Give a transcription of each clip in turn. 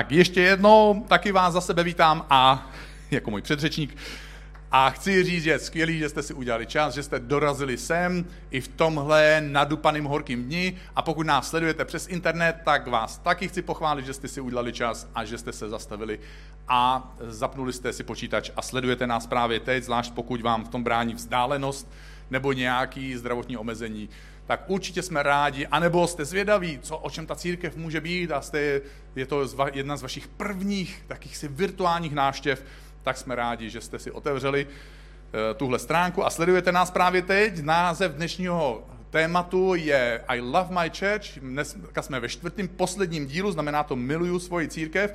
Tak ještě jednou taky vás za sebe vítám a jako můj předřečník. A chci říct, že je skvělý, že jste si udělali čas, že jste dorazili sem i v tomhle nadupaným horkým dni. A pokud nás sledujete přes internet, tak vás taky chci pochválit, že jste si udělali čas a že jste se zastavili a zapnuli jste si počítač a sledujete nás právě teď, zvlášť pokud vám v tom brání vzdálenost nebo nějaký zdravotní omezení tak určitě jsme rádi, anebo jste zvědaví, co, o čem ta církev může být a jste, je to jedna z vašich prvních takých si virtuálních návštěv, tak jsme rádi, že jste si otevřeli uh, tuhle stránku a sledujete nás právě teď. Název dnešního tématu je I love my church. Dneska jsme ve čtvrtém posledním dílu, znamená to miluju svoji církev.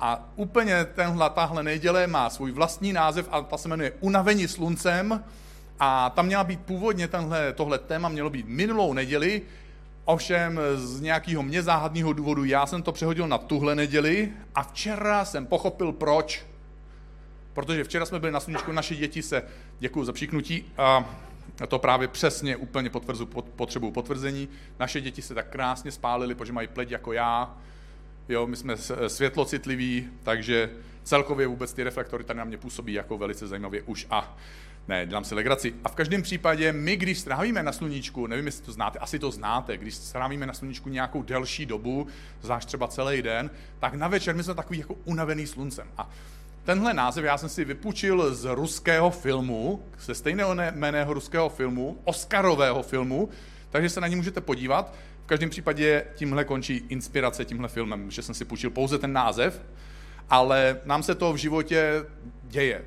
A úplně tenhle, tahle neděle má svůj vlastní název a ta se jmenuje Unavení sluncem. A tam měla být původně tenhle, tohle téma mělo být minulou neděli, ovšem z nějakého mě záhadného důvodu já jsem to přehodil na tuhle neděli a včera jsem pochopil proč. Protože včera jsme byli na sluníčku, naše děti se, děkuji za přiknutí, a to právě přesně úplně potvrzu, potřebu potvrzení. Naše děti se tak krásně spálily, protože mají pleť jako já. Jo, my jsme světlocitliví, takže celkově vůbec ty reflektory tady na mě působí jako velice zajímavě už a ne, dělám si legraci. A v každém případě my, když strávíme na sluníčku, nevím, jestli to znáte, asi to znáte, když strávíme na sluníčku nějakou delší dobu, zvlášť třeba celý den, tak na večer my jsme takový jako unavený sluncem. A tenhle název já jsem si vypůjčil z ruského filmu, ze stejného jméného ruského filmu, Oscarového filmu, takže se na ní můžete podívat. V každém případě tímhle končí inspirace tímhle filmem, že jsem si půjčil pouze ten název, ale nám se to v životě děje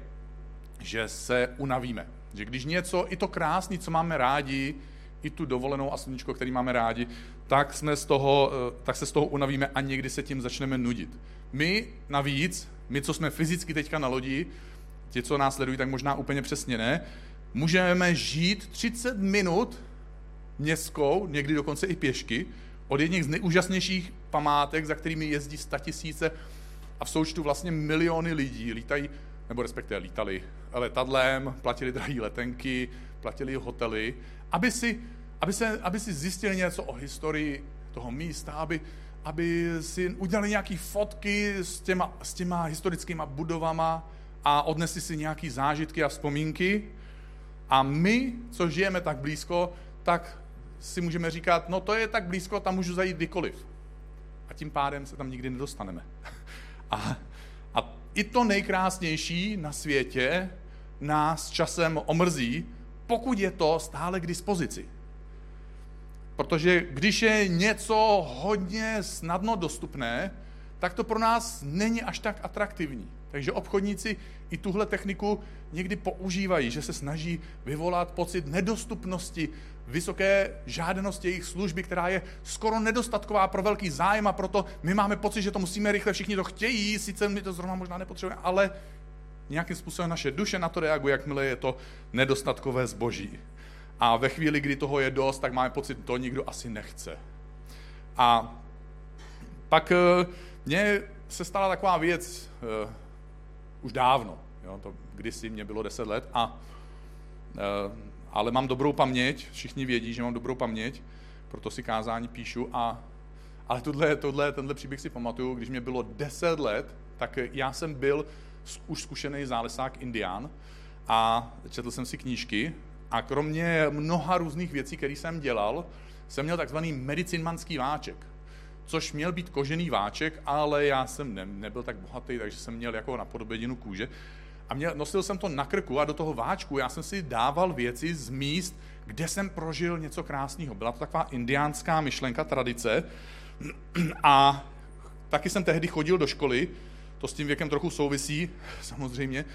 že se unavíme. Že když něco, i to krásné, co máme rádi, i tu dovolenou a sluníčko, který máme rádi, tak, jsme z toho, eh, tak se z toho unavíme a někdy se tím začneme nudit. My navíc, my, co jsme fyzicky teďka na lodi, ti, co nás sledují, tak možná úplně přesně ne, můžeme žít 30 minut městskou, někdy dokonce i pěšky, od jedných z nejúžasnějších památek, za kterými jezdí tisíce a v součtu vlastně miliony lidí, lítají nebo respektive lítali letadlem, platili drahé letenky, platili hotely, aby si, aby, se, aby si zjistili něco o historii toho místa, aby, aby si udělali nějaké fotky s těma, s těma historickýma budovama a odnesli si nějaké zážitky a vzpomínky. A my, co žijeme tak blízko, tak si můžeme říkat, no to je tak blízko, tam můžu zajít kdykoliv. A tím pádem se tam nikdy nedostaneme. A, a i to nejkrásnější na světě nás časem omrzí, pokud je to stále k dispozici. Protože když je něco hodně snadno dostupné, tak to pro nás není až tak atraktivní. Takže obchodníci i tuhle techniku někdy používají, že se snaží vyvolat pocit nedostupnosti, vysoké žádanosti jejich služby, která je skoro nedostatková pro velký zájem a proto my máme pocit, že to musíme rychle, všichni to chtějí, sice my to zrovna možná nepotřebujeme, ale nějakým způsobem naše duše na to reaguje, jakmile je to nedostatkové zboží. A ve chvíli, kdy toho je dost, tak máme pocit, to nikdo asi nechce. A pak eh, mně se stala taková věc uh, už dávno, jo, to kdysi mě bylo 10 let, a, uh, ale mám dobrou paměť, všichni vědí, že mám dobrou paměť, proto si kázání píšu, a, ale tohle, tohle, tenhle příběh si pamatuju, když mě bylo 10 let, tak já jsem byl už zkušený zálesák indián a četl jsem si knížky a kromě mnoha různých věcí, které jsem dělal, jsem měl takzvaný medicinmanský váček což měl být kožený váček, ale já jsem ne, nebyl tak bohatý, takže jsem měl jako na podobědinu kůže. A měl, nosil jsem to na krku a do toho váčku já jsem si dával věci z míst, kde jsem prožil něco krásného. Byla to taková indiánská myšlenka, tradice. A taky jsem tehdy chodil do školy, to s tím věkem trochu souvisí, samozřejmě.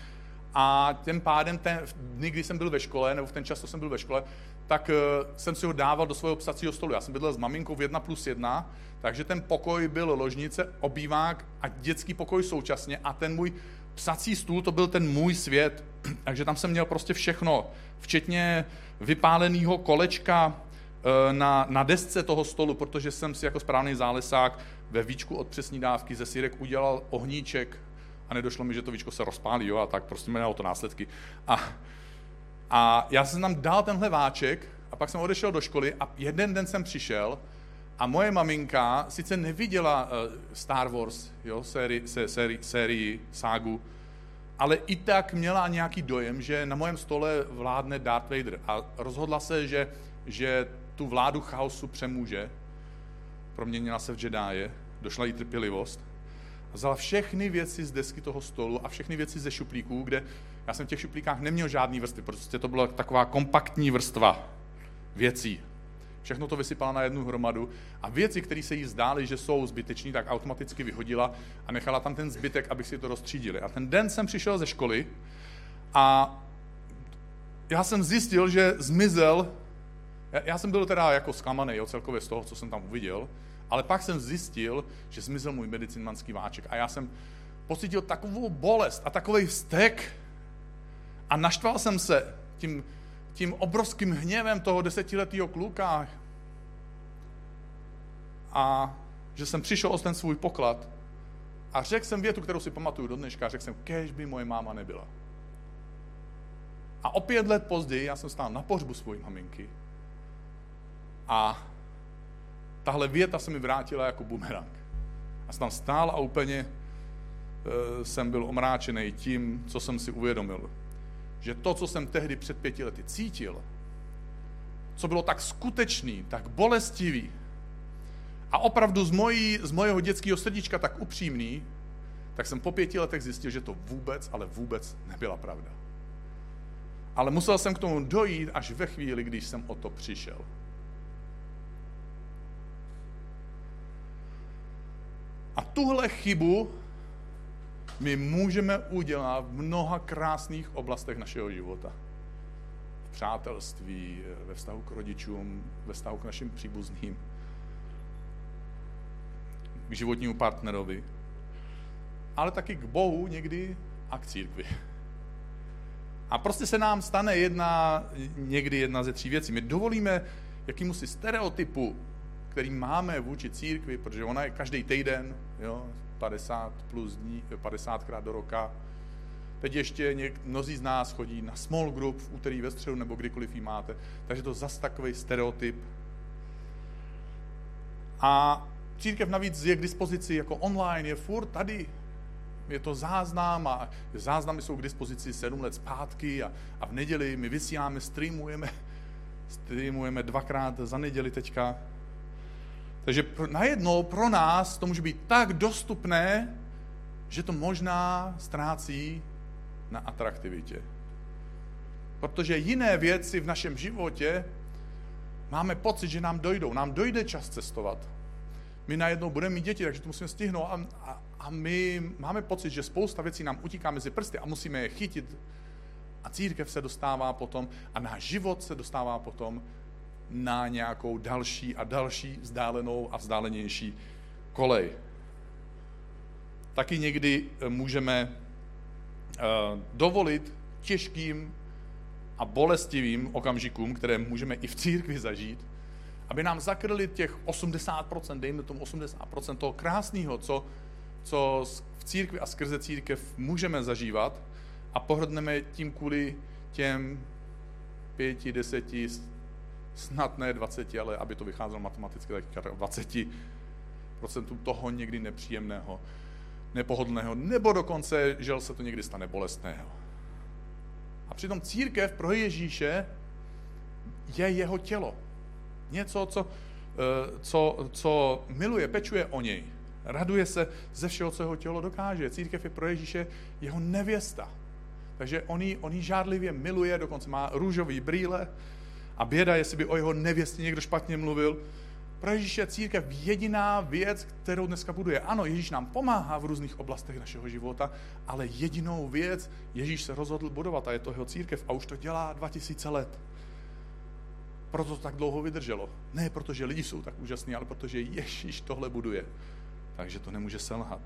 A tím pádem, ten, dny, kdy jsem byl ve škole, nebo v ten čas, co jsem byl ve škole, tak uh, jsem si ho dával do svého psacího stolu. Já jsem bydlel s maminkou v jedna plus jedna, takže ten pokoj byl ložnice, obývák a dětský pokoj současně a ten můj psací stůl, to byl ten můj svět. takže tam jsem měl prostě všechno, včetně vypáleného kolečka uh, na, na desce toho stolu, protože jsem si jako správný zálesák ve víčku od přesní dávky ze sírek udělal ohníček a nedošlo mi, že to víčko se rozpálí, jo, a tak prostě mělo to následky. A a já jsem tam dal tenhle váček a pak jsem odešel do školy a jeden den jsem přišel A moje maminka sice neviděla uh, Star Wars, jo, sérii, sé, sérii, sérii, ságu, ale i tak měla nějaký dojem, že na mém stole vládne Darth Vader a rozhodla se, že, že tu vládu chaosu přemůže, proměnila se v Jedi, došla jí trpělivost vzala všechny věci z desky toho stolu a všechny věci ze šuplíků, kde já jsem v těch šuplíkách neměl žádný vrstvy, prostě to byla taková kompaktní vrstva věcí. Všechno to vysypala na jednu hromadu a věci, které se jí zdály, že jsou zbyteční, tak automaticky vyhodila a nechala tam ten zbytek, abych si to rozstřídili. A ten den jsem přišel ze školy a já jsem zjistil, že zmizel, já jsem byl teda jako zklamaný jo, celkově z toho, co jsem tam uviděl, ale pak jsem zjistil, že zmizel můj medicinmanský váček a já jsem pocítil takovou bolest a takový vztek a naštval jsem se tím, tím obrovským hněvem toho desetiletého kluka a že jsem přišel o ten svůj poklad a řekl jsem větu, kterou si pamatuju do dneška, řekl jsem, kež by moje máma nebyla. A o pět let později já jsem stál na pohřbu svojí maminky a tahle věta se mi vrátila jako bumerang. A jsem tam stál a úplně e, jsem byl omráčený tím, co jsem si uvědomil. Že to, co jsem tehdy před pěti lety cítil, co bylo tak skutečný, tak bolestivý a opravdu z, mojí, z mojeho dětského srdíčka tak upřímný, tak jsem po pěti letech zjistil, že to vůbec, ale vůbec nebyla pravda. Ale musel jsem k tomu dojít až ve chvíli, když jsem o to přišel. A tuhle chybu my můžeme udělat v mnoha krásných oblastech našeho života. V přátelství, ve vztahu k rodičům, ve vztahu k našim příbuzným, k životnímu partnerovi, ale taky k Bohu někdy a k církvi. A prostě se nám stane jedna, někdy jedna ze tří věcí. My dovolíme jakýmusi stereotypu který máme vůči církvi, protože ona je každý týden, jo, 50 plus dní, 50 krát do roka. Teď ještě něk, mnozí z nás chodí na small group v úterý ve středu nebo kdykoliv ji máte. Takže to zas takový stereotyp. A církev navíc je k dispozici jako online, je furt tady. Je to záznam a záznamy jsou k dispozici sedm let zpátky a, a v neděli my vysíláme, streamujeme, streamujeme dvakrát za neděli teďka takže najednou pro nás to může být tak dostupné, že to možná ztrácí na atraktivitě. Protože jiné věci v našem životě máme pocit, že nám dojdou. Nám dojde čas cestovat. My najednou budeme mít děti, takže to musíme stihnout. A, a, a my máme pocit, že spousta věcí nám utíká mezi prsty a musíme je chytit. A církev se dostává potom a náš život se dostává potom na nějakou další a další vzdálenou a vzdálenější kolej. Taky někdy eh, můžeme eh, dovolit těžkým a bolestivým okamžikům, které můžeme i v církvi zažít, aby nám zakryli těch 80%, dejme tomu 80% toho krásného, co, co v církvi a skrze církev můžeme zažívat a pohrdneme tím kvůli těm pěti, deseti, snad ne 20, ale aby to vycházelo matematicky, tak 20 procentům toho někdy nepříjemného, nepohodlného, nebo dokonce, že se to někdy stane bolestného. A přitom církev pro Ježíše je jeho tělo. Něco, co, eh, co, co miluje, pečuje o něj. Raduje se ze všeho, co jeho tělo dokáže. Církev je pro Ježíše jeho nevěsta. Takže on ji, on ji žádlivě miluje, dokonce má růžový brýle, a běda, jestli by o jeho nevěstě někdo špatně mluvil. Pro Ježíše je církev jediná věc, kterou dneska buduje. Ano, Ježíš nám pomáhá v různých oblastech našeho života, ale jedinou věc Ježíš se rozhodl budovat a je to jeho církev a už to dělá 2000 let. Proto to tak dlouho vydrželo. Ne protože lidi jsou tak úžasní, ale protože Ježíš tohle buduje. Takže to nemůže selhat.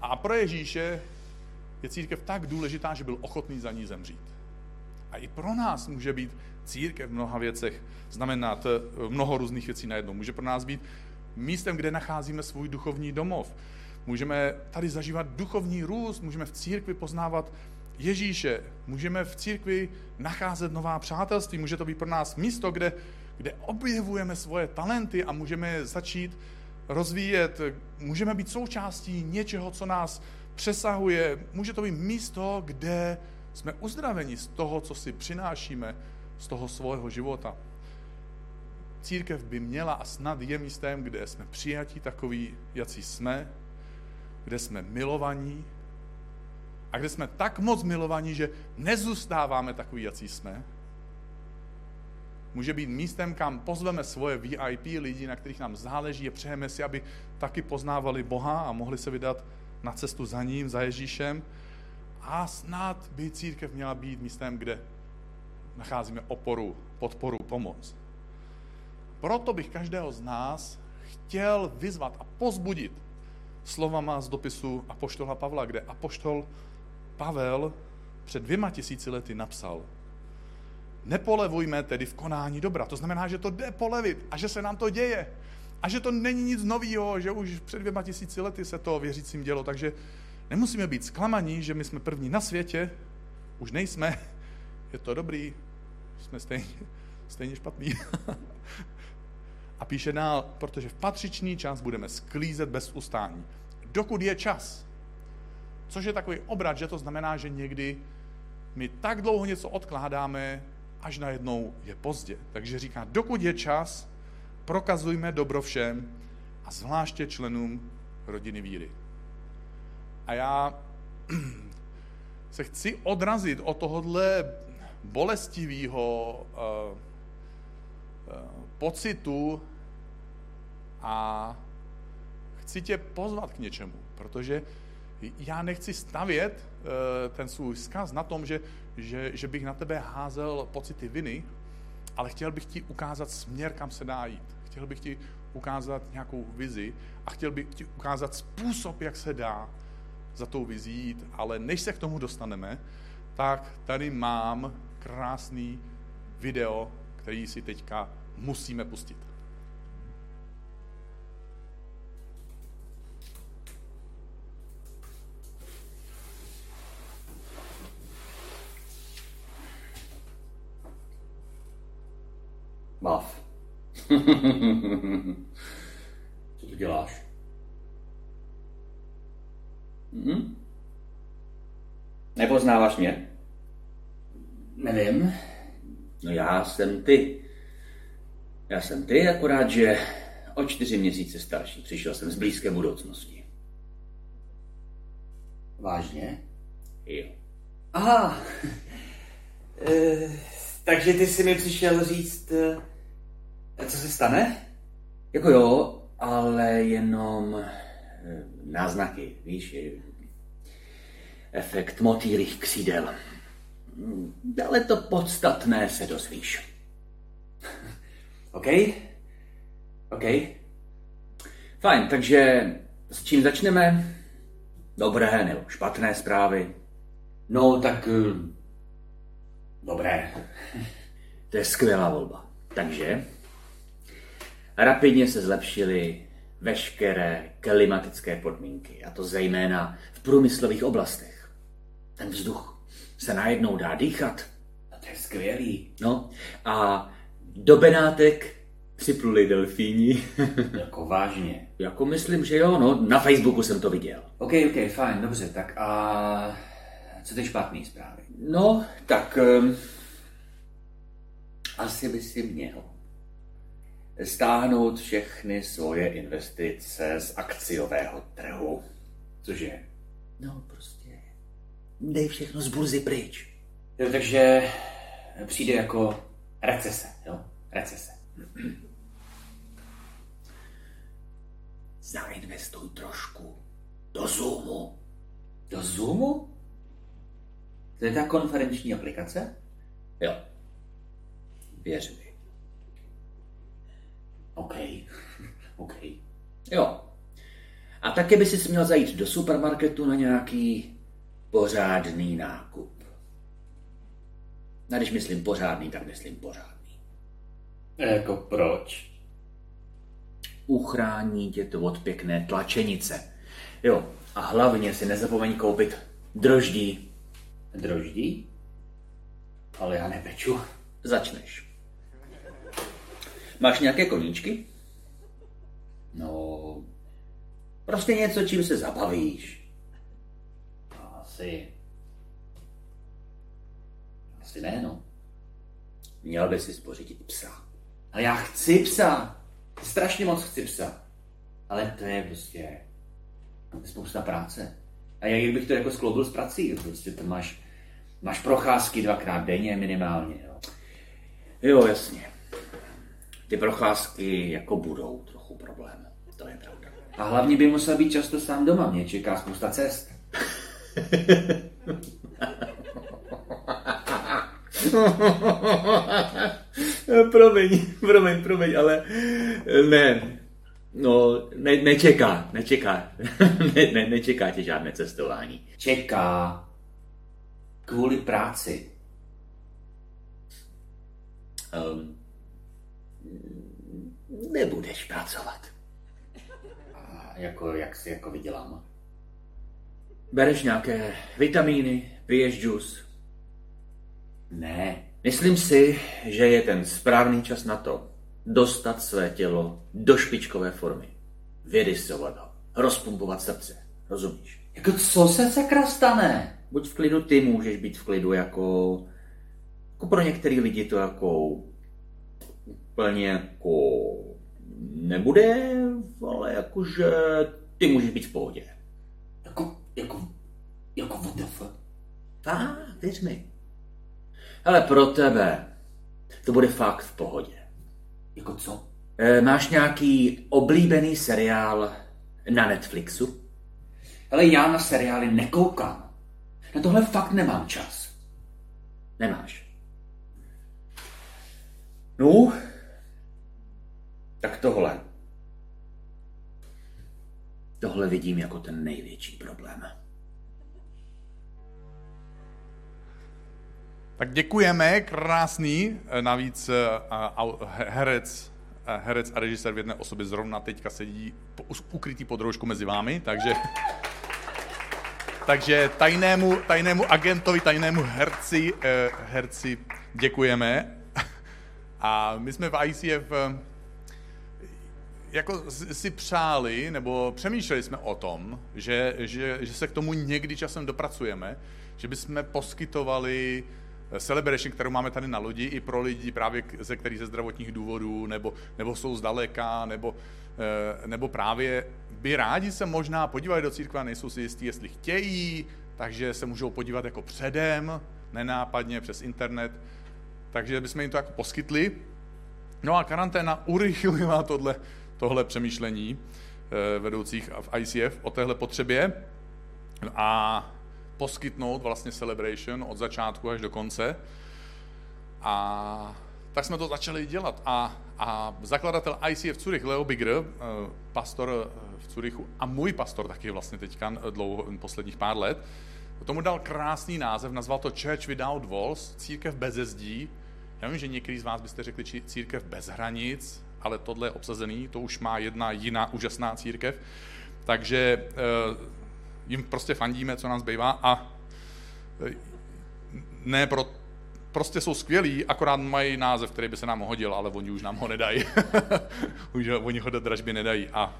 A pro Ježíše je církev tak důležitá, že byl ochotný za ní zemřít. A i pro nás může být církev v mnoha věcech znamenat eh, mnoho různých věcí najednou. Může pro nás být místem, kde nacházíme svůj duchovní domov. Můžeme tady zažívat duchovní růst, můžeme v církvi poznávat Ježíše, můžeme v církvi nacházet nová přátelství, může to být pro nás místo, kde, kde objevujeme svoje talenty a můžeme začít rozvíjet, můžeme být součástí něčeho, co nás přesahuje. Může to být místo, kde jsme uzdraveni z toho, co si přinášíme z toho svého života. Církev by měla a snad je místem, kde jsme přijatí takový, jací jsme, kde jsme milovaní a kde jsme tak moc milovaní, že nezůstáváme takový, jací jsme. Může být místem, kam pozveme svoje VIP lidi, na kterých nám záleží a přejeme si, aby taky poznávali Boha a mohli se vydat na cestu za ním, za Ježíšem. A snad by církev měla být místem, kde nacházíme oporu, podporu, pomoc. Proto bych každého z nás chtěl vyzvat a pozbudit slovama z dopisu Apoštola Pavla, kde Apoštol Pavel před dvěma tisíci lety napsal Nepolevujme tedy v konání dobra. To znamená, že to jde polevit a že se nám to děje. A že to není nic nového, že už před dvěma tisíci lety se to věřícím dělo. Takže nemusíme být zklamaní, že my jsme první na světě, už nejsme, je to dobrý, jsme stejně, stejně špatný. A píše dál, protože v patřičný čas budeme sklízet bez ustání. Dokud je čas. Což je takový obrat, že to znamená, že někdy my tak dlouho něco odkládáme, až najednou je pozdě. Takže říká, dokud je čas, prokazujme dobro všem a zvláště členům rodiny víry. A já se chci odrazit od tohohle bolestivého uh, uh, pocitu a chci tě pozvat k něčemu, protože já nechci stavět uh, ten svůj vzkaz na tom, že, že, že bych na tebe házel pocity viny, ale chtěl bych ti ukázat směr, kam se dá jít. Chtěl bych ti ukázat nějakou vizi a chtěl bych ti ukázat způsob, jak se dá za tou vizí jít, ale než se k tomu dostaneme, tak tady mám krásný video, který si teďka musíme pustit. Bav. Co tu děláš? Hm? Nepoznáváš mě? Nevím. No já jsem ty. Já jsem ty, akorát, že o čtyři měsíce starší. Přišel jsem z blízké budoucnosti. Vážně? Jo. Aha. e, takže ty jsi mi přišel říct, e, co se stane? Jako jo, ale jenom e, náznaky, víš, efekt motýlých křídel. Ale to podstatné se dozvíš. OK? OK? Fajn, takže s čím začneme? Dobré nebo špatné zprávy? No, tak... eh, Dobré. To je skvělá volba. Takže rapidně se zlepšily veškeré klimatické podmínky, a to zejména v průmyslových oblastech. Ten vzduch se najednou dá dýchat. No, to je skvělý. No a do Benátek připluli delfíni. Jako vážně. jako myslím, že jo, no, na Facebooku jsem to viděl. OK, OK, fajn, dobře, tak a co ty špatný zprávy? No, tak um, Asi by si měl stáhnout všechny svoje investice z akciového trhu. Cože? no prostě dej všechno z burzy pryč. Jo, takže přijde jako recese, jo? Recese. Zainvestuj trošku do Zoomu. Do Zoomu? To je ta konferenční aplikace? Jo. Věř mi. OK. OK. Jo. A taky by si měl zajít do supermarketu na nějaký pořádný nákup. A když myslím pořádný, tak myslím pořádný. Jako proč? Uchrání tě to od pěkné tlačenice. Jo, a hlavně si nezapomeň koupit droždí. Droždí? Ale já nepeču. Začneš. Máš nějaké koníčky? No, prostě něco, čím se zabavíš. Asi. Asi ne, no. Měl by si spořídit psa. Ale já chci psa. Strašně moc chci psa. Ale to je prostě spousta práce. A jak bych to jako skloubil s prací, prostě to máš, máš procházky dvakrát denně minimálně. Jo. jo, jasně. Ty procházky jako budou trochu problém. To je pravda. A hlavně by musel být často sám doma. Mě čeká spousta cest. promiň, promiň, promiň, ale ne, no, ne, nečeká, nečeká, ne, ne, nečeká tě žádné cestování. Čeká kvůli práci. Um, nebudeš pracovat. A jako, jak si jako vydělám? Bereš nějaké vitamíny, piješ džus? Ne. Myslím si, že je ten správný čas na to dostat své tělo do špičkové formy. Vyrysovat ho, rozpumpovat srdce. Rozumíš? Jako co se sakra stane? Buď v klidu, ty můžeš být v klidu jako... Jako pro některý lidi to jako... Úplně jako... Nebude, ale jakože ty můžeš být v pohodě. Jako, jako, what the fuck? A, věř mi. Ale pro tebe to bude fakt v pohodě. Jako co? E, máš nějaký oblíbený seriál na Netflixu? Ale já na seriály nekoukám. Na tohle fakt nemám čas. Nemáš. No, tak tohle. Tohle vidím jako ten největší problém. Tak děkujeme, krásný. Navíc uh, herec, uh, herec a režisér v jedné osobě zrovna teďka sedí ukrytý pod rouškou mezi vámi, takže... Takže tajnému, tajnému agentovi, tajnému herci, herci děkujeme. A my jsme v ICF jako si přáli, nebo přemýšleli jsme o tom, že, že, že se k tomu někdy časem dopracujeme, že bychom poskytovali celebration, kterou máme tady na lodi, i pro lidi právě ze kterých ze zdravotních důvodů, nebo, nebo jsou zdaleka, nebo, eh, nebo právě by rádi se možná podívali do církve a nejsou si jistí, jestli chtějí, takže se můžou podívat jako předem, nenápadně přes internet, takže bychom jim to jako poskytli. No a karanténa urychlila tohle, tohle přemýšlení eh, vedoucích v ICF o téhle potřebě a poskytnout vlastně celebration od začátku až do konce. A tak jsme to začali dělat. A, a zakladatel ICF Zurich, Leo Bigger, eh, pastor eh, v Curychu a můj pastor taky vlastně teďka dlouho, posledních pár let, tomu dal krásný název, nazval to Church Without Walls, církev bez zdí. Já vím, že některý z vás byste řekli církev bez hranic, ale tohle je obsazený, to už má jedna jiná úžasná církev. Takže eh, jim prostě fandíme, co nám zbývá a e, ne pro, prostě jsou skvělí, akorát mají název, který by se nám hodil, ale oni už nám ho nedají. už oni ho do dražby nedají a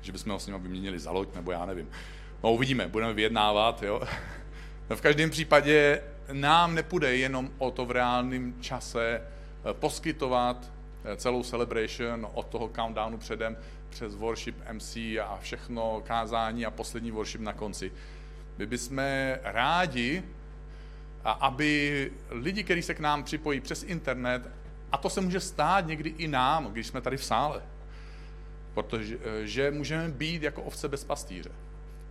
že bychom ho s nimi vyměnili za loď, nebo já nevím. No uvidíme, budeme vyjednávat, jo. v každém případě nám nepůjde jenom o to v reálném čase e, poskytovat celou celebration od toho countdownu předem, přes worship MC a všechno, kázání a poslední worship na konci. My bychom rádi, aby lidi, kteří se k nám připojí přes internet, a to se může stát někdy i nám, když jsme tady v sále, protože že můžeme být jako ovce bez pastýře.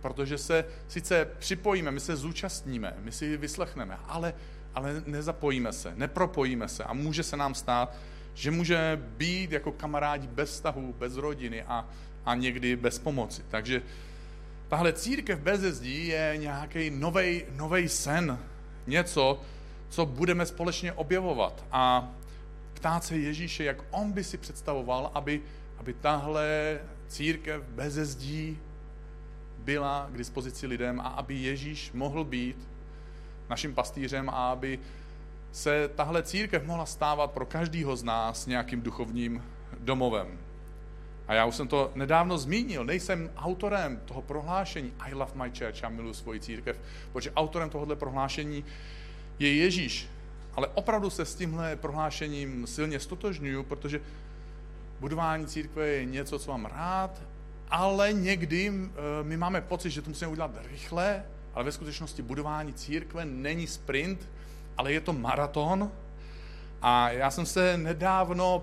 Protože se sice připojíme, my se zúčastníme, my si vyslechneme, ale, ale nezapojíme se, nepropojíme se a může se nám stát, že může být jako kamarádi bez vztahu, bez rodiny a, a někdy bez pomoci. Takže tahle církev bez zdí je nějaký nový sen, něco, co budeme společně objevovat a ptát se Ježíše, jak on by si představoval, aby, aby tahle církev bez zdí byla k dispozici lidem a aby Ježíš mohl být naším pastýřem a aby se tahle církev mohla stávat pro každého z nás nějakým duchovním domovem. A já už jsem to nedávno zmínil, nejsem autorem toho prohlášení I love my church, já miluji svoji církev, protože autorem tohohle prohlášení je Ježíš. Ale opravdu se s tímhle prohlášením silně stotožňuju, protože budování církve je něco, co mám rád, ale někdy eh, my máme pocit, že to musíme udělat rychle, ale ve skutečnosti budování církve není sprint, ale je to maraton. A já jsem se nedávno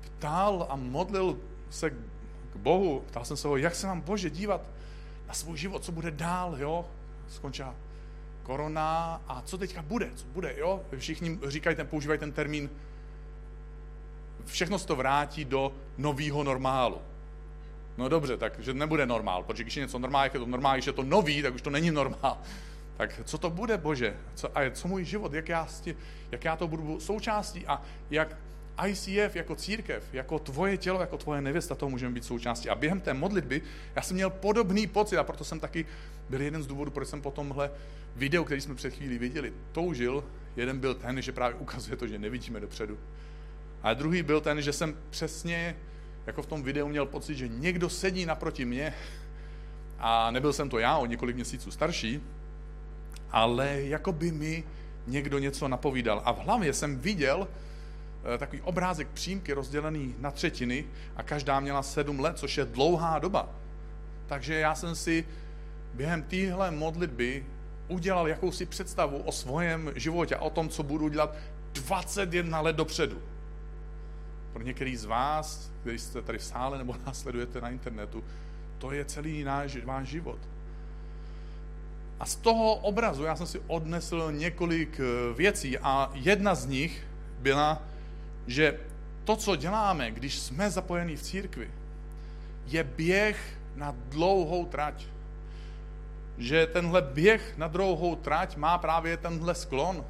ptal a modlil se k Bohu, ptal jsem se ho, jak se mám Bože dívat na svůj život, co bude dál, jo? Skončila korona a co teďka bude, co bude, jo? Všichni říkají, ten, používají ten termín, všechno se to vrátí do nového normálu. No dobře, takže nebude normál, protože když je něco normál, jak je to normál, když je to nový, tak už to není normál. Tak co to bude, Bože? Co, a co můj život? Jak já, jak já to budu součástí? A jak ICF jako církev, jako tvoje tělo, jako tvoje nevěsta, toho můžeme být součástí. A během té modlitby já jsem měl podobný pocit a proto jsem taky byl jeden z důvodů, proč jsem po tomhle videu, který jsme před chvílí viděli, toužil. Jeden byl ten, že právě ukazuje to, že nevidíme dopředu. A druhý byl ten, že jsem přesně jako v tom videu měl pocit, že někdo sedí naproti mě a nebyl jsem to já, o několik měsíců starší, ale jako by mi někdo něco napovídal. A v hlavě jsem viděl eh, takový obrázek přímky rozdělený na třetiny a každá měla sedm let, což je dlouhá doba. Takže já jsem si během téhle modlitby udělal jakousi představu o svém životě a o tom, co budu dělat 21 let dopředu. Pro některý z vás, kteří jste tady v sále nebo nás sledujete na internetu, to je celý náš, váš život. A z toho obrazu já jsem si odnesl několik eh, věcí a jedna z nich byla, že to, co děláme, když jsme zapojeni v církvi, je běh na dlouhou trať. Že tenhle běh na dlouhou trať má právě tenhle sklon.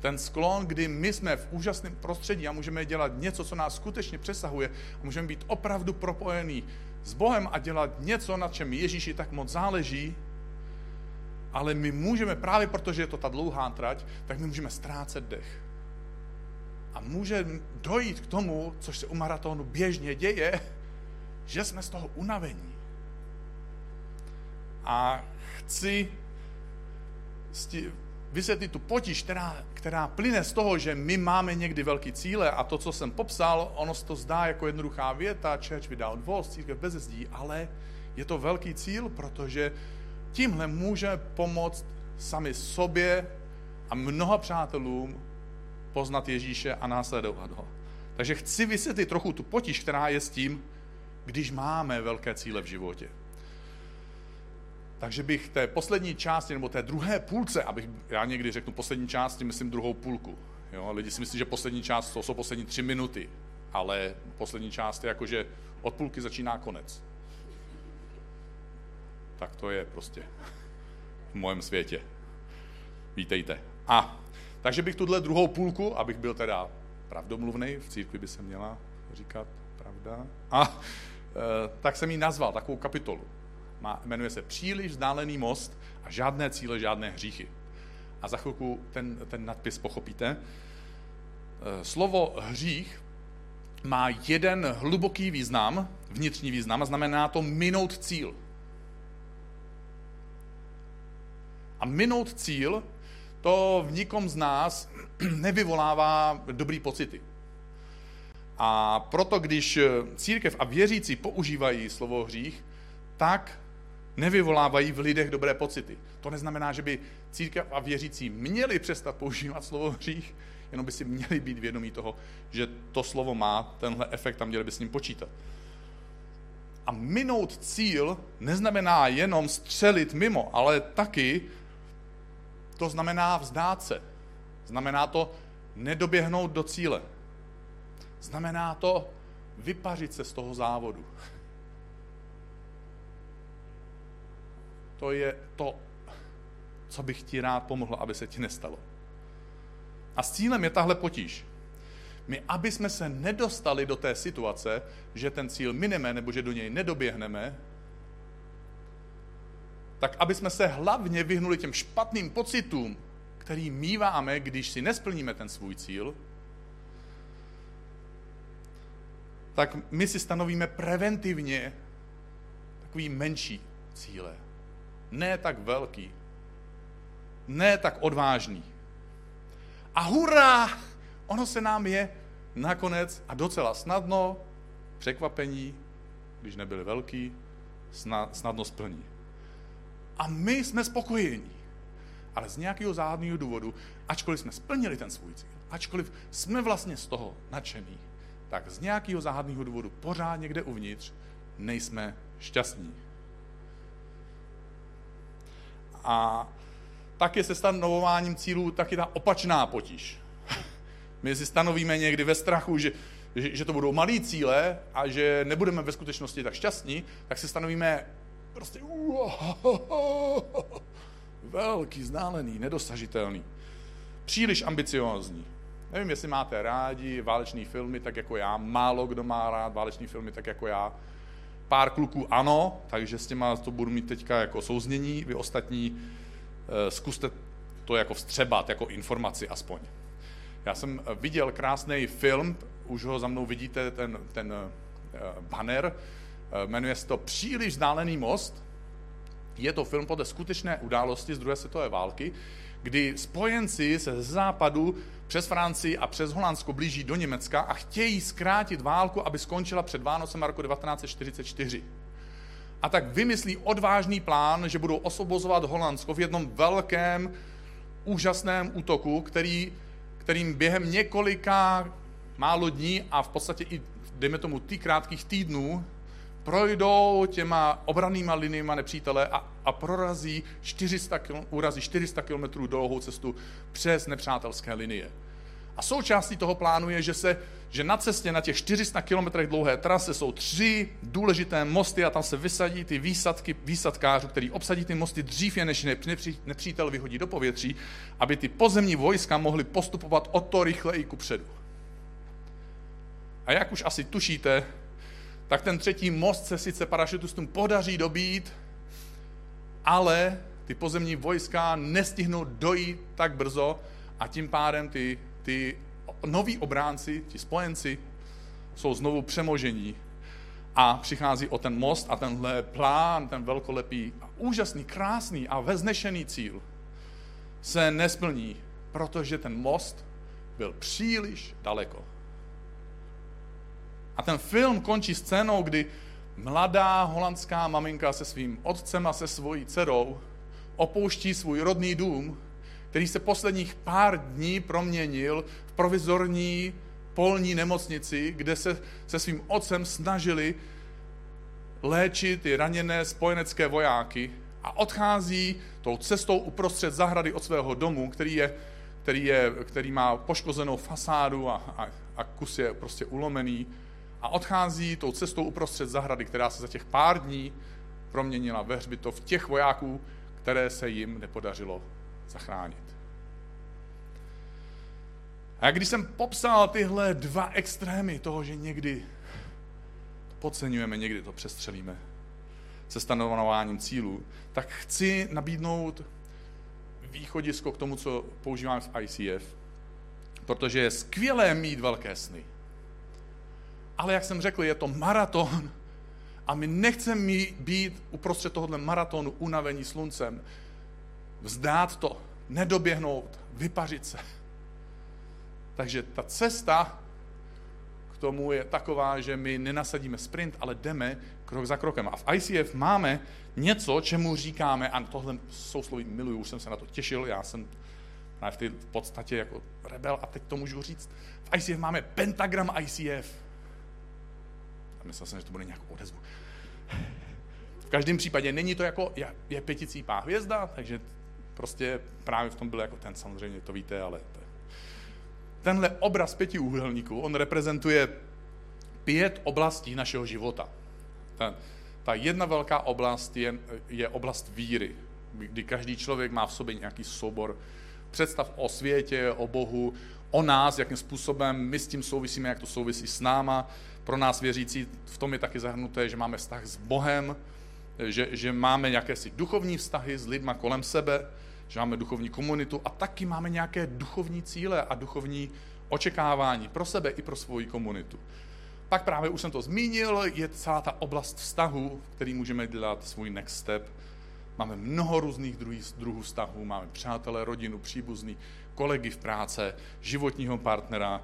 Ten sklon, kdy my jsme v úžasném prostředí a můžeme dělat něco, co nás skutečně přesahuje. A můžeme být opravdu propojení s Bohem a dělat něco, na čem Ježíši tak moc záleží, ale my můžeme, právě protože je to ta dlouhá trať, tak my můžeme ztrácet dech. A může dojít k tomu, což se u maratonu běžně děje, že jsme z toho unavení. A chci vysvětlit tu potíž, která, která plyne z toho, že my máme někdy velký cíle a to, co jsem popsal, ono se to zdá jako jednoduchá věta, church without walls, církev bez zdí, ale je to velký cíl, protože tímhle může pomoct sami sobě a mnoha přátelům poznat Ježíše a následovat ho. Takže chci vysvětlit trochu tu potíž, která je s tím, když máme velké cíle v životě. Takže bych té poslední části, nebo té druhé půlce, abych, já někdy řeknu poslední části, myslím druhou půlku. Jo? Lidi si myslí, že poslední část to jsou poslední tři minuty, ale poslední část je jako, že od půlky začíná konec. Tak to je prostě v mojem světě. Vítejte. A, takže bych tuhle druhou půlku, abych byl teda pravdomluvný, v církvi by se měla říkat pravda, a e, tak jsem ji nazval, takovou kapitolu má, jmenuje se Příliš vzdálený most a žádné cíle, žádné hříchy. A za chvilku ten, ten nadpis pochopíte. E, slovo hřích má jeden hluboký význam, vnitřní význam, a znamená to minout cíl. A minout cíl, to v nikom z nás nevyvolává dobrý pocity. A proto, když církev a věřící používají slovo hřích, tak nevyvolávají v lidech dobré pocity. To neznamená, že by církev a věřící měli přestat používat slovo hřích, jenom by si měli být vědomí toho, že to slovo má tenhle efekt a měli by s ním počítat. A minout cíl neznamená jenom střelit mimo, ale taky to znamená vzdát se. Znamená to nedoběhnout do cíle. Znamená to vypařit se z toho závodu. to je to, co bych ti rád pomohl, aby se ti nestalo. A s cílem je tahle potíž. My, aby jsme se nedostali do té situace, že ten cíl mineme nebo že do něj nedoběhneme, tak aby jsme se hlavně vyhnuli těm špatným pocitům, který míváme, když si nesplníme ten svůj cíl, tak my si stanovíme preventivně takový menší cíle. Ne tak velký. Ne tak odvážný. A hurá! Ono se nám je nakonec a docela snadno, překvapení, když nebyly velký, snadno splní. A my jsme spokojení. Ale z nějakého záhadného důvodu, ačkoliv jsme splnili ten svůj cíl, ačkoliv jsme vlastně z toho nadšení, tak z nějakého záhadného důvodu pořád někde uvnitř nejsme šťastní. A taky se stanovováním cílů taky ta opačná potíž. My si stanovíme někdy ve strachu, že, že, že to budou malý cíle a že nebudeme ve skutečnosti tak šťastní, tak si stanovíme prostě velký, ználený, nedosažitelný. Příliš ambiciozní. Nevím, jestli máte rádi váleční filmy tak jako já. Málo kdo má rád váleční filmy tak jako já. Pár kluků ano, takže s těma to budu mít teďka jako souznění. Vy ostatní eh, zkuste to jako vstřebat, jako informaci aspoň. Já jsem viděl krásný film, už ho za mnou vidíte, ten, ten eh, banner, eh, jmenuje se to Příliš vzdálený most. Je to film podle skutečné události z druhé světové války, kdy spojenci se z západu přes Francii a přes Holandsko blíží do Německa a chtějí zkrátit válku, aby skončila před Vánocem roku 1944. A tak vymyslí odvážný plán, že budou osvobozovat Holandsko v jednom velkém, úžasném útoku, který, kterým během několika málo dní a v podstatě i, dejme tomu, ty krátkých týdnů projdou těma obranýma liniema nepřítele a, a prorazí 400 km, urazí 400 km dlouhou cestu přes nepřátelské linie. A součástí toho plánu je, že, se, že na cestě na těch 400 km dlouhé trase jsou tři důležité mosty a tam se vysadí ty výsadky výsadkářů, který obsadí ty mosty dřív, než nepřítel vyhodí do povětří, aby ty pozemní vojska mohly postupovat o to rychleji ku předu. A jak už asi tušíte, tak ten třetí most se sice parašutistům podaří dobít, ale ty pozemní vojska nestihnou dojít tak brzo a tím pádem ty, ty noví obránci, ti spojenci, jsou znovu přemožení a přichází o ten most a tenhle plán, ten velkolepý, úžasný, krásný a veznešený cíl se nesplní, protože ten most byl příliš daleko. A ten film končí scénou, kdy mladá holandská maminka se svým otcem a se svojí dcerou opouští svůj rodný dům, který se posledních pár dní proměnil v provizorní polní nemocnici, kde se se svým otcem snažili léčit ty raněné spojenecké vojáky a odchází tou cestou uprostřed zahrady od svého domu, který, je, který, je, který má poškozenou fasádu a, a, a kus je prostě ulomený a odchází tou cestou uprostřed zahrady, která se za těch pár dní proměnila ve hřbitov těch vojáků, které se jim nepodařilo zachránit. A když jsem popsal tyhle dva extrémy toho, že někdy to podceňujeme, někdy to přestřelíme se stanovováním cílů, tak chci nabídnout východisko k tomu, co používáme v ICF, protože je skvělé mít velké sny. Ale jak jsem řekl, je to maraton a my nechceme být uprostřed tohohle maratonu unavení sluncem. Vzdát to, nedoběhnout, vypařit se. Takže ta cesta k tomu je taková, že my nenasadíme sprint, ale jdeme krok za krokem. A v ICF máme něco, čemu říkáme, a tohle sousloví miluju, už jsem se na to těšil, já jsem v, podstatě jako rebel a teď to můžu říct. V ICF máme pentagram ICF. Myslel jsem, že to bude nějakou odezvu. V každém případě není to jako, je, je pěticípá hvězda, takže prostě právě v tom byl jako ten, samozřejmě to víte, ale to je. tenhle obraz pěti úhelníků, on reprezentuje pět oblastí našeho života. Ta, ta jedna velká oblast je, je oblast víry, kdy každý člověk má v sobě nějaký soubor představ o světě, o Bohu, o nás, jakým způsobem my s tím souvisíme, jak to souvisí s náma. Pro nás věřící v tom je taky zahrnuté, že máme vztah s Bohem, že, že máme nějaké si duchovní vztahy s lidma kolem sebe, že máme duchovní komunitu a taky máme nějaké duchovní cíle a duchovní očekávání pro sebe i pro svoji komunitu. pak právě už jsem to zmínil, je celá ta oblast vztahu, který můžeme dělat svůj next step. Máme mnoho různých druhů vztahů, máme přátelé, rodinu, příbuzný, kolegy v práce, životního partnera.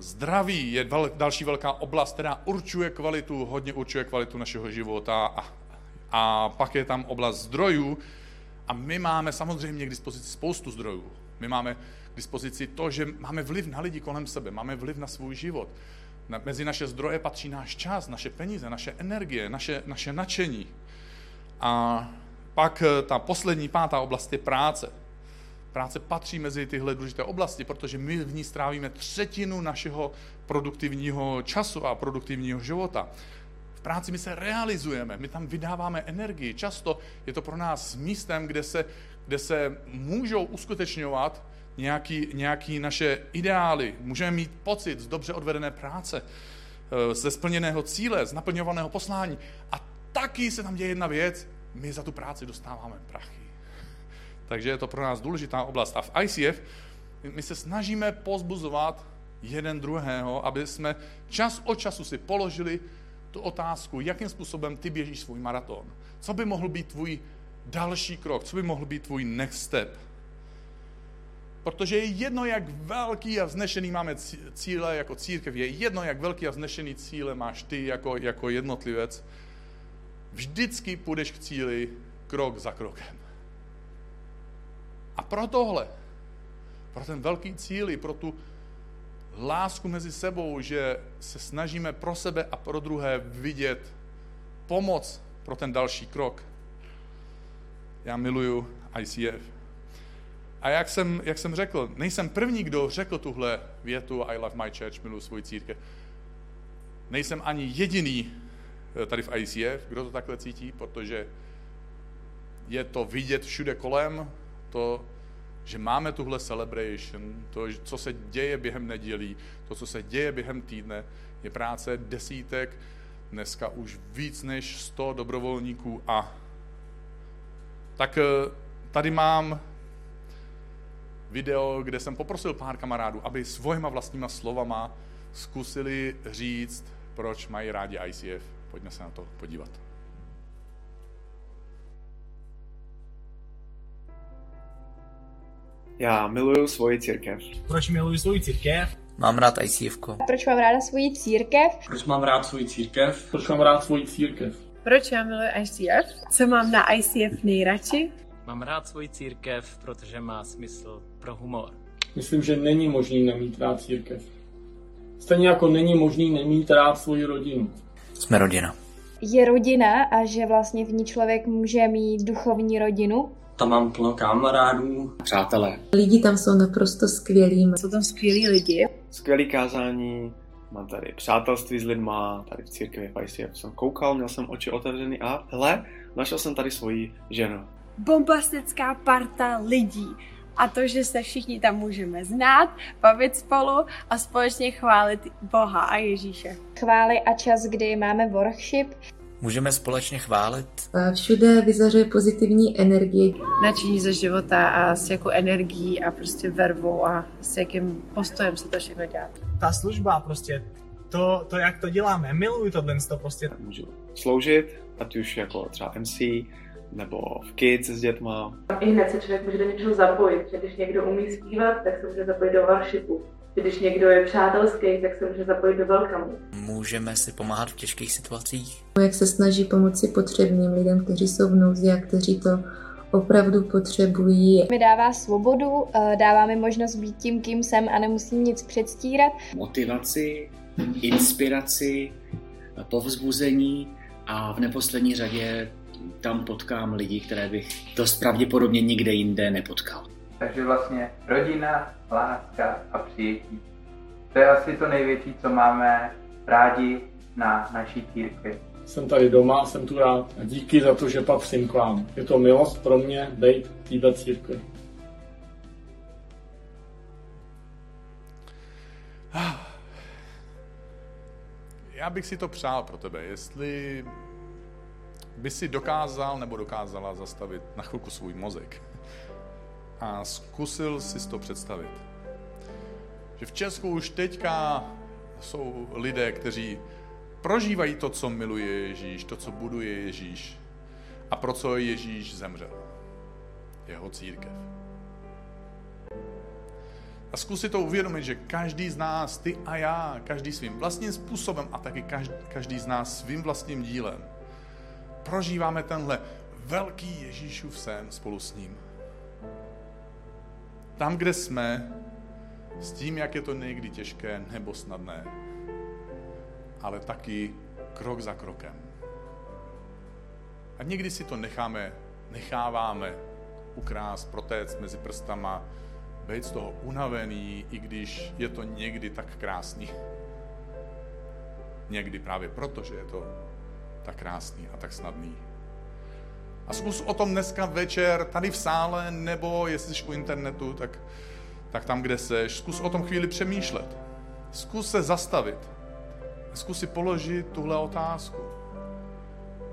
Zdraví je další velká oblast, která určuje kvalitu, hodně určuje kvalitu našeho života. A, a pak je tam oblast zdrojů. A my máme samozřejmě k dispozici spoustu zdrojů. My máme k dispozici to, že máme vliv na lidi kolem sebe, máme vliv na svůj život. Na, mezi naše zdroje patří náš čas, naše peníze, naše energie, naše, naše nadšení. A pak eh, ta poslední, pátá oblast je práce. Práce patří mezi tyhle důležité oblasti, protože my v ní strávíme třetinu našeho produktivního času a produktivního života. V práci my se realizujeme, my tam vydáváme energii. Často je to pro nás místem, kde se, kde se můžou uskutečňovat nějaký, nějaký naše ideály. Můžeme mít pocit z dobře odvedené práce, eh, ze splněného cíle, z naplňovaného poslání. A taky se tam děje jedna věc, my za tu práci dostáváme prachy. Takže je to pro nás důležitá oblast. A v ICF my se snažíme pozbuzovat jeden druhého, aby jsme čas od času si položili tu otázku, jakým způsobem ty běžíš svůj maraton. Co by mohl být tvůj další krok, co by mohl být tvůj next step. Protože je jedno, jak velký a vznešený máme cíle jako církev, je jedno, jak velký a vznešený cíle máš ty jako, jako jednotlivec, vždycky půjdeš k cíli krok za krokem. A pro tohle, pro ten velký cíl i pro tu lásku mezi sebou, že se snažíme pro sebe a pro druhé vidět pomoc pro ten další krok. Já miluju ICF. A jak jsem, jak jsem řekl, nejsem první, kdo řekl tuhle větu I love my church, miluji svůj církev. Nejsem ani jediný eh, tady v ICF, kdo to takhle cítí, protože je to vidět všude kolem, to, že máme tuhle celebration, to, co se děje během nedělí, to, co se děje během týdne, je práce desítek, dneska už víc než 100 dobrovolníků a tak eh, tady mám video, kde jsem poprosil pár kamarádů, aby svojima vlastníma slovama zkusili říct, proč mají rádi ICF. Pojďme se na to podívat. Já miluju svoji církev. Proč miluju svoji církev? Mám rád ICF. Proč mám ráda svoji církev? Proč mám rád svoji církev? Proč mám rád svoji církev? Proč já miluji ICF? Co mám na ICF nejradši? Mám rád svoji církev, protože má smysl pro humor. Myslím, že není možný nemít rád církev. Stejně jako není možný nemít rád svoji rodinu. Jsme rodina. Je rodina a že vlastně v ní člověk může mít duchovní rodinu. Tam mám plno kamarádů. Přátelé. Lidi tam jsou naprosto skvělí. Jsou tam skvělí lidi. Skvělý kázání, mám tady přátelství s lidma, tady v církvi v ICF jsem koukal, měl jsem oči otevřený a hele, našel jsem tady svoji ženu. Bombastická parta lidí a to, že se všichni tam můžeme znát, bavit spolu a společně chválit Boha a Ježíše. Chvály a čas, kdy máme worship. Můžeme společně chválit. A všude vyzařuje pozitivní energie. Načení ze života a s jakou energií a prostě vervou a s jakým postojem se to všechno dělá. Ta služba prostě, to, to jak to děláme, miluju tohle to prostě. Můžu sloužit, ať už jako třeba MC, nebo v kids s dětma. I hned se člověk může do něčeho zapojit, že když někdo umí zpívat, tak se může zapojit do worshipu. Když někdo je přátelský, tak se může zapojit do welcome. Můžeme si pomáhat v těžkých situacích. Jak se snaží pomoci potřebným lidem, kteří jsou v nouzi a kteří to opravdu potřebují. Mi dává svobodu, eh, dává mi možnost být tím, kým jsem a nemusím nic předstírat. Motivaci, inspiraci, povzbuzení a v neposlední řadě tam potkám lidi, které bych dost pravděpodobně nikde jinde nepotkal. Takže vlastně rodina, láska a přijetí. To je asi to největší, co máme rádi na naší církvi. Jsem tady doma, jsem tu rád a díky za to, že patřím k vám. Je to milost pro mě být v této církvi. Já bych si to přál pro tebe, jestli by si dokázal nebo dokázala zastavit na chvilku svůj mozek a zkusil si to představit. Že v Česku už teďka jsou lidé, kteří prožívají to, co miluje Ježíš, to, co buduje Ježíš a pro co Ježíš zemřel. Jeho církev. A zkus si to uvědomit, že každý z nás, ty a já, každý svým vlastním způsobem a taky každý, každý z nás svým vlastním dílem, prožíváme tenhle velký Ježíšův sen spolu s ním. Tam, kde jsme, s tím, jak je to někdy těžké nebo snadné, ale taky krok za krokem. A někdy si to necháme, necháváme ukrást, protéct mezi prstama, být z toho unavený, i když je to někdy tak krásný. Někdy právě proto, že je to tak krásný a tak snadný. A zkus o tom dneska večer tady v sále, nebo jestli jsi u internetu, tak, tak tam, kde seš, zkus o tom chvíli přemýšlet. Zkus se zastavit. Zkus si položit tuhle otázku.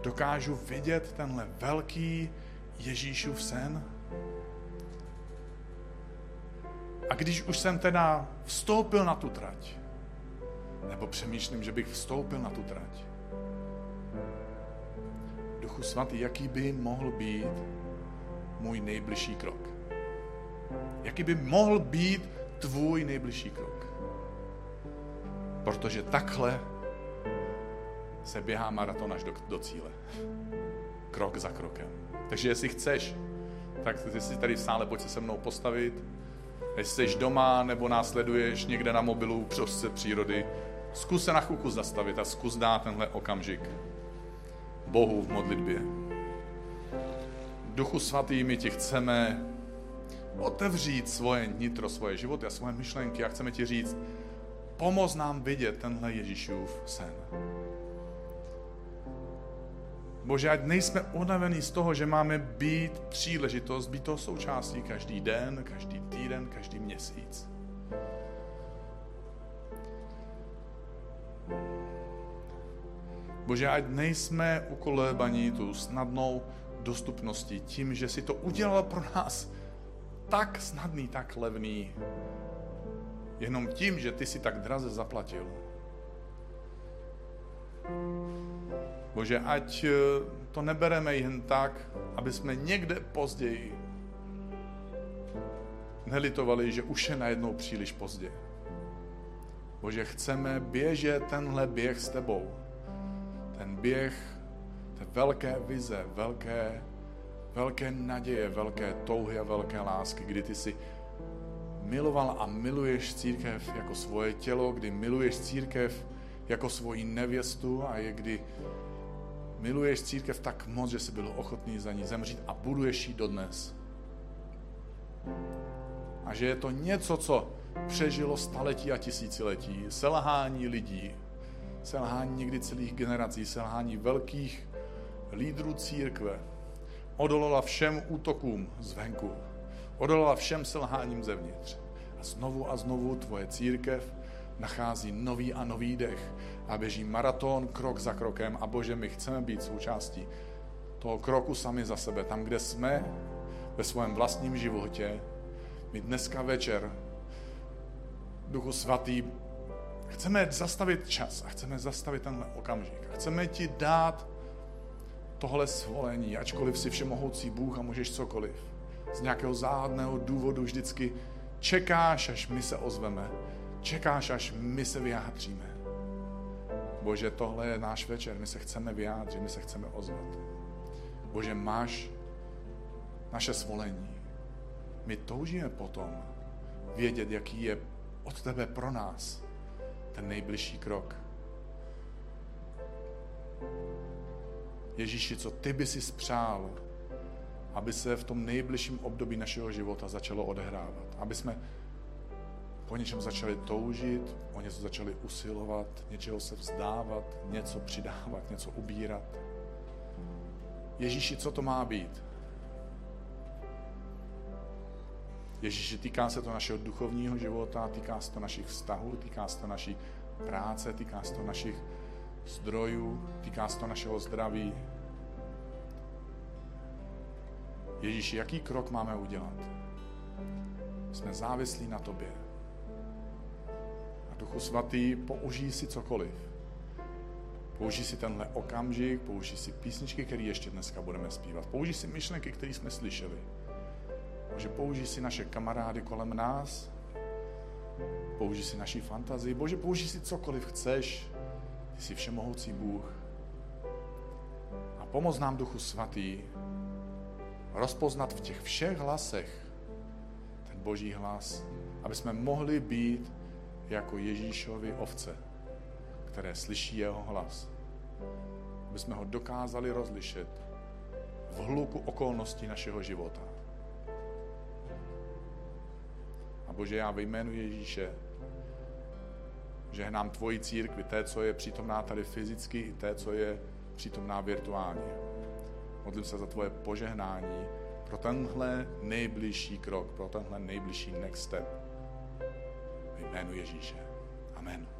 Dokážu vidět tenhle velký Ježíšův sen? A když už jsem teda vstoupil na tu trať, nebo přemýšlím, že bych vstoupil na tu trať, Duchu Svatý, jaký by mohl být můj nejbližší krok? Jaký by mohl být tvůj nejbližší krok? Protože takhle se běhá maraton až do, do cíle. Krok za krokem. Takže jestli chceš, tak si tady v sále pojď se se mnou postavit. Jestli jsi doma nebo následuješ někde na mobilu prostě přírody, zkus se na chvilku zastavit a zkus dát tenhle okamžik Bohu v modlitbě. Duchu svatý, my ti chceme otevřít svoje nitro, svoje životy a svoje myšlenky a chceme ti říct, pomoz nám vidět tenhle Ježíšův sen. Bože, ať nejsme unavení z toho, že máme být příležitost, být toho součástí každý den, každý týden, každý měsíc. Bože, ať nejsme ukolébaní tu snadnou dostupností tím, že si to udělal pro nás tak snadný, tak levný, jenom tím, že ty si tak draze zaplatil. Bože, ať eh, to nebereme jen tak, aby jsme někde později nelitovali, že už je najednou příliš pozdě. Bože, chceme běžet tenhle běh s tebou ten běh té velké vize, velké, velké naděje, velké touhy a velké lásky, kdy ty si miloval a miluješ církev jako svoje tělo, kdy miluješ církev jako svoji nevěstu a je kdy miluješ církev tak moc, že jsi byl ochotný za ní zemřít a buduješ ji dodnes. A že je to něco, co přežilo staletí a tisíciletí, selhání lidí, selhání někdy celých generací, selhání velkých lídrů církve, odolala všem útokům zvenku, odolala všem selháním zevnitř. A znovu a znovu tvoje církev nachází nový a nový dech a běží maraton krok za krokem a Bože, my chceme být součástí toho kroku sami za sebe, tam, kde jsme ve svém vlastním životě. My dneska večer, Duchu Svatý, Chceme zastavit čas a chceme zastavit tenhle okamžik. A chceme ti dát tohle svolení, ačkoliv si všemohoucí Bůh a můžeš cokoliv. Z nějakého záhadného důvodu vždycky čekáš, až my se ozveme. Čekáš, až my se vyjádříme. Bože, tohle je náš večer, my se chceme vyjádřit, my se chceme ozvat. Bože, máš naše svolení. My toužíme potom vědět, jaký je od tebe pro nás ten nejbližší krok. Ježíši, co ty by si spřál, aby se v tom nejbližším období našeho života začalo odehrávat. Aby jsme po něčem začali toužit, o něco začali usilovat, něčeho se vzdávat, něco přidávat, něco ubírat. Ježíši, co to má být? Ježíši, týká se to našeho duchovního života, týká se to našich vztahů, týká se to naší práce, týká se to našich zdrojů, týká se to našeho zdraví. Ježíši, jaký krok máme udělat? Jsme závislí na tobě. A Duchu svatý, použij si cokoliv. Použij si tenhle okamžik, použij si písničky, které ještě dneska budeme zpívat. Použij si myšlenky, které jsme slyšeli. Bože, použij si naše kamarády kolem nás, použij si naší fantazii, Bože, použij si cokoliv chceš, ty jsi všemohoucí Bůh. A pomoz nám, Duchu Svatý, rozpoznat v těch všech hlasech ten Boží hlas, aby jsme mohli být jako Ježíšovi ovce, které slyší jeho hlas. Aby jsme ho dokázali rozlišit v hluku okolností našeho života. Bože, já ve jménu Ježíše žehnám tvoji církvi, té, co je přítomná tady fyzicky, i té, co je přítomná virtuálně. Modlím se za tvoje požehnání pro tenhle nejbližší krok, pro tenhle nejbližší next step. Ve jménu Ježíše. Amen.